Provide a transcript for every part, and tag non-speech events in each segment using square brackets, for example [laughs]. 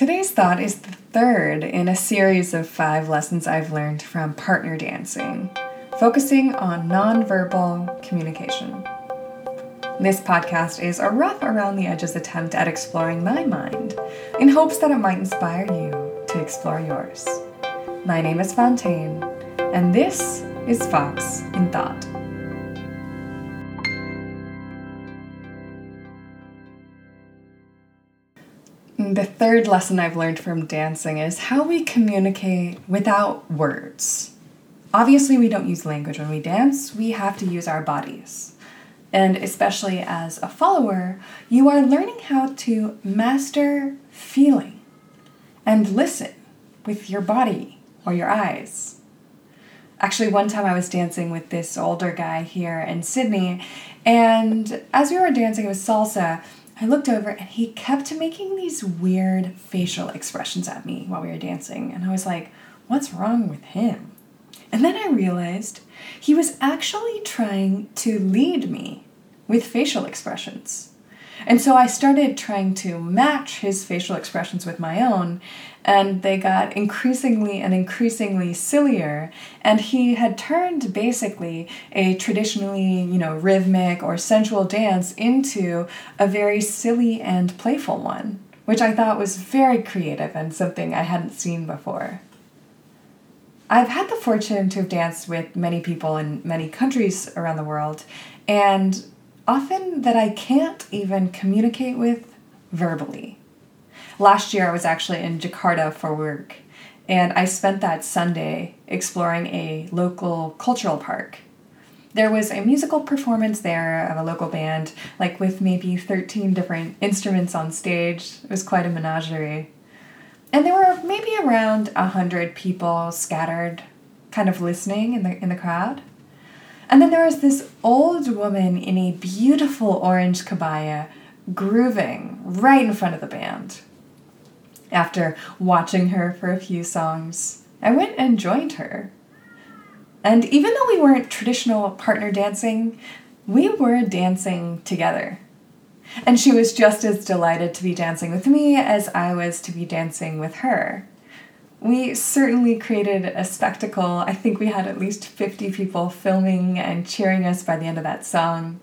Today's thought is the third in a series of five lessons I've learned from partner dancing, focusing on nonverbal communication. This podcast is a rough around the edges attempt at exploring my mind in hopes that it might inspire you to explore yours. My name is Fontaine, and this is Fox in Thought. The third lesson I've learned from dancing is how we communicate without words. Obviously, we don't use language when we dance, we have to use our bodies. And especially as a follower, you are learning how to master feeling and listen with your body or your eyes. Actually, one time I was dancing with this older guy here in Sydney, and as we were dancing, it was salsa I looked over and he kept making these weird facial expressions at me while we were dancing. And I was like, what's wrong with him? And then I realized he was actually trying to lead me with facial expressions. And so I started trying to match his facial expressions with my own, and they got increasingly and increasingly sillier. And he had turned basically a traditionally, you know, rhythmic or sensual dance into a very silly and playful one, which I thought was very creative and something I hadn't seen before. I've had the fortune to have danced with many people in many countries around the world, and often that I can't even communicate with verbally. Last year, I was actually in Jakarta for work, and I spent that Sunday exploring a local cultural park. There was a musical performance there of a local band, like with maybe 13 different instruments on stage. It was quite a menagerie. And there were maybe around a hundred people scattered, kind of listening in the in the crowd. And then there was this old woman in a beautiful orange kebaya grooving right in front of the band. After watching her for a few songs, I went and joined her. And even though we weren't traditional partner dancing, we were dancing together. And she was just as delighted to be dancing with me as I was to be dancing with her we certainly created a spectacle. I think we had at least 50 people filming and cheering us by the end of that song.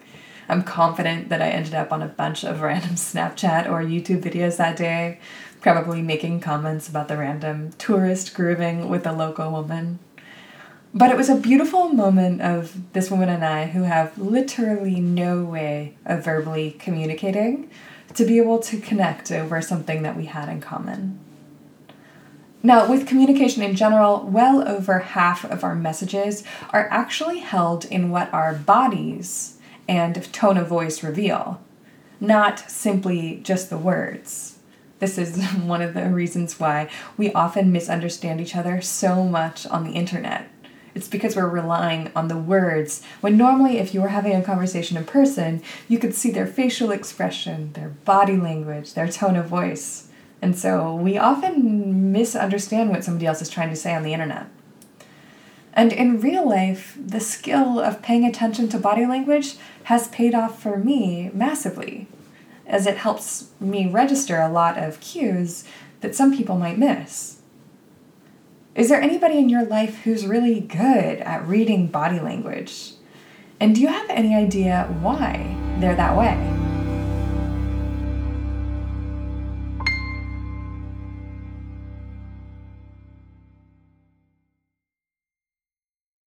I'm confident that I ended up on a bunch of random [laughs] Snapchat or YouTube videos that day, probably making comments about the random tourist grooving with a local woman. But it was a beautiful moment of this woman and I, who have literally no way of verbally communicating, to be able to connect over something that we had in common. Now, with communication in general, well over half of our messages are actually held in what our bodies and tone of voice reveal, not simply just the words. This is [laughs] one of the reasons why we often misunderstand each other so much on the internet. It's because we're relying on the words, when normally, if you were having a conversation in person, you could see their facial expression, their body language, their tone of voice. And so we often misunderstand what somebody else is trying to say on the internet. And in real life, the skill of paying attention to body language has paid off for me massively, as it helps me register a lot of cues that some people might miss. Is there anybody in your life who's really good at reading body language? And do you have any idea why they're that way?